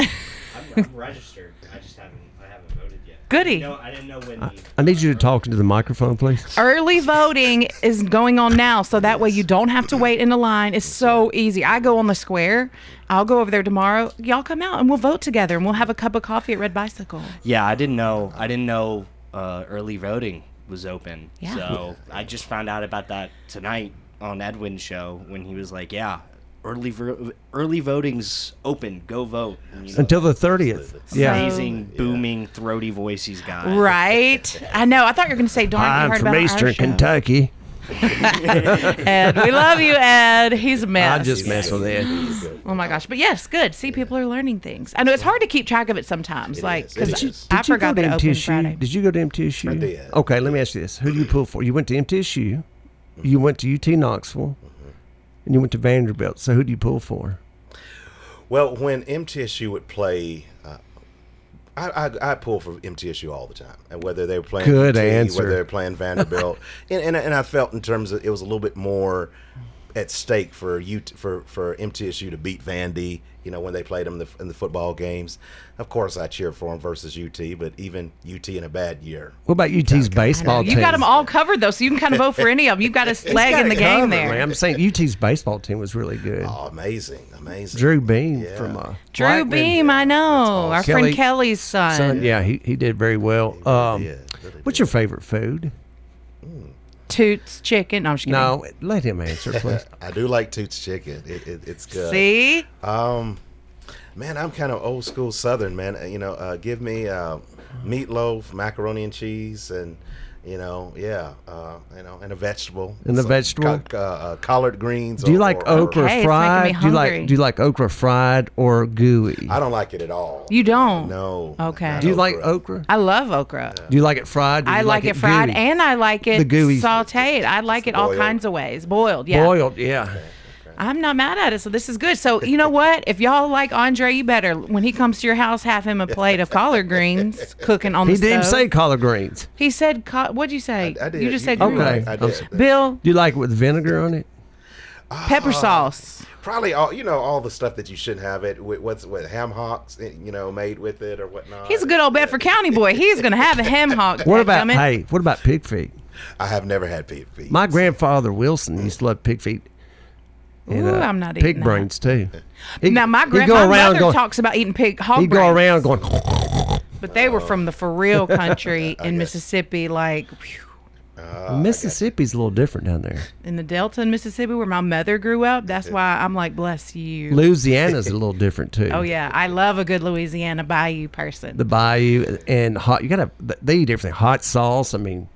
I'm registered. I just haven't. I haven't voted yet. Goody. No, I didn't know when. the, I need you to talk into the microphone, please. Early voting is going on now, so that way you don't have to wait in a line. It's so easy. I go on the square. I'll go over there tomorrow. Y'all come out and we'll vote together, and we'll have a cup of coffee at Red Bicycle. yeah, I didn't know. I didn't know uh, early voting was open. Yeah. So I just found out about that tonight on Edwin's show when he was like, "Yeah, early vo- early voting's open. Go vote." You know, Until the thirtieth. Yeah. Amazing, booming, throaty voice he's got. Right? I know. I thought you were going to say, "Darn, I'm from about Eastern. Kentucky. Ed, we love you, Ed. He's a mess. I just mess with Ed. Oh my gosh! But yes, good. See, people are learning things. I know it's hard to keep track of it sometimes. like because you, I did you forgot go to it opened MTSU? Friday. Did you go to MTSU? I did. Okay, let me ask you this: Who do you pull for? You went to MTSU, you went to UT Knoxville, and you went to Vanderbilt. So who do you pull for? Well, when MTSU would play, uh, I, I I pull for MTSU all the time, and whether they were playing Good UT, answer. whether they're playing Vanderbilt, and, and and I felt in terms of it was a little bit more at stake for you for for MTSU to beat Vandy. You know when they played them in the, in the football games. Of course, I cheer for them versus UT, but even UT in a bad year. What about UT's baseball team? you team? got them all covered though, so you can kind of vote for any of them. You've got a He's leg got in the game covered, there. man. I'm saying UT's baseball team was really good. Oh, amazing, amazing. Drew Beam from uh, Drew Blackman. Beam, I know, our Kelly- friend Kelly's son. Son, yeah, he, he did very well. Um, what's your favorite food? Toots chicken. No, I'm just kidding. No, let him answer, please. I do like Toots chicken. It, it, it's good. See? Um, man, I'm kind of old school Southern man. Uh, You know, uh, give me uh, meatloaf, macaroni and cheese, and you know, yeah, uh, you know, and a vegetable. And the Some vegetable? co- uh, uh, collard greens. Do you or- like or- or- okra Okay, it's making me fried? Do you like do you like okra fried or gooey? I don't like it at all. You don't? No. Okay. Do you like okra? I love okra. Do you like it fried? Do I you like, it fried gooey? and I like it The gooey- sauteed. I like it all Boiled. kinds of ways. Boiled, yeah. boiled. Yeah. I'm not mad at it, so this is good. So you know what? If y'all like Andre, you better when he comes to your house, have him a plate of collard greens cooking on He the He didn't stove. say collard greens. He said, co- "What'd you say? I did. You just You- said you green. right. I did. Bill, Do you like it with vinegar on it? pepper sauce. Probably all you know all the stuff that you shouldn't have it. With, what's what ham hocks eh, you know made with it or whatnot. He's a good old Bedford County boy. He's gonna have a ham hock. What about dadgummit. hey? What about pig feet? I have never had pig feet. My grandfather Wilson used to love pig feet. And, Ooh, uh, I'm not pig eating that. brains too. He- now my he'd grand go my around mother going- talks about eating pig hog He'd go around going. but they were from the for real country in Mississippi. Like, whew. Mississippi's a little different down there. In the Delta in Mississippi, where my mother grew up, that's why I'm like, bless you. Louisiana's a little different too. Oh yeah, I love a good Louisiana Bayou person. The bayou and hot. You gotta. They eat everything. Hot sauce. I mean,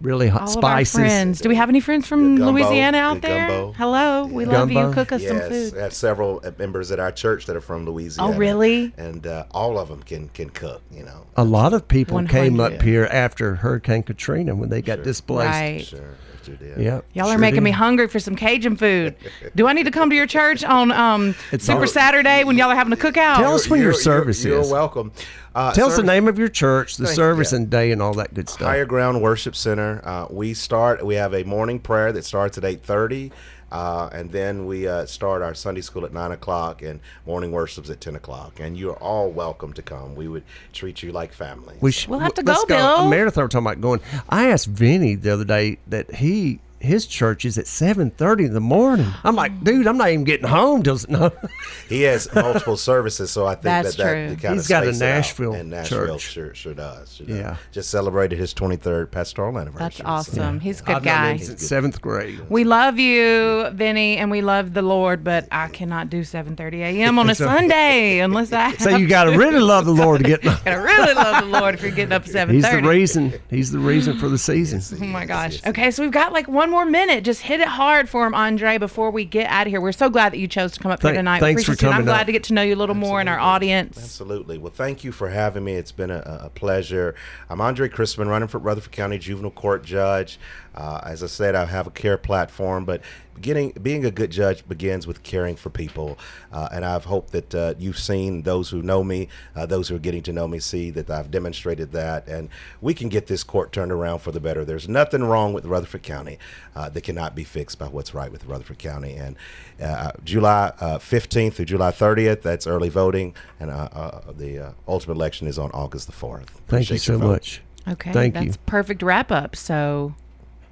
really hot All spices. of our friends. Do we have any friends from Gumbo, Louisiana out good there? gumbo. Hello, we love you. Cook us some Yes, food. I have several members at our church that are from Louisiana. Oh, really? And uh, all of them can can cook. You know. A lot of people came 100. up here after Hurricane Katrina when they got displaced. Right. Sure, sure did. Yeah. Y'all are sure making me hungry for some Cajun food. Do I need to come to your church on um, It's Super all- Saturday when y'all are having a cookout? Tell us when your You're- service you're, is. You're welcome. Uh, Tell us the name of your church, the Thank you, service yeah. and day, and all that good stuff. Higher Ground Worship Center. Uh, we start. We have a morning prayer that starts at eight thirty, uh, and then we uh, start our Sunday school at nine o'clock, and morning worships at ten o'clock. And you are all welcome to come. We would treat you like family. We sh- We'll have to let's go, Bill. Meredith and I were talking about going. I asked Vinny the other day that he his church is at seven thirty in the morning. I'm like, dude, I'm not even getting home till no. He has multiple services, so I think That's that that true. kind He's of got a space. Nashville and Nashville church. sure sure does. Sure Yeah. does. just celebrated his 23rd pastoral anniversary. That's so- awesome. He's a good I've known guy. he's in seventh grade. We love you, Vinny, and we love the Lord, but I cannot do 7:30 a.m. on a Sunday unless I. So you got to really love the Lord to get. I really love the Lord if you're getting up at 7:30. He's the reason. He's the reason for the season. Oh my gosh. Okay, so we've got like one more minute. Just hit it hard for him, Andre, before we get out of here. We're so glad that you chose to come up Thank- here tonight. thanks for Appreciate you, and I'm glad up. to get to know you a little more in our audience. Absolutely. Well, thank you for having me. It's been a, a pleasure. I'm Andre Chrisman, running for Rutherford County Juvenile Court Judge. Uh, as I said, I have a care platform, but getting being a good judge begins with caring for people. Uh, and I've hoped that uh, you've seen those who know me, uh, those who are getting to know me, see that I've demonstrated that, and we can get this court turned around for the better. There's nothing wrong with Rutherford County uh, that cannot be fixed by what's right with Rutherford County. And uh, July uh, 15th through July 30th, that's early voting, and uh, uh, the uh, ultimate election is on August the 4th. Thank you so vote. much. Okay, Thank that's you. perfect wrap up. So,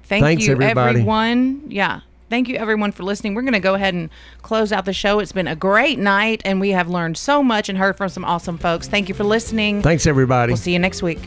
thank Thanks, you, everybody. everyone. Yeah, thank you, everyone, for listening. We're going to go ahead and close out the show. It's been a great night, and we have learned so much and heard from some awesome folks. Thank you for listening. Thanks, everybody. We'll see you next week.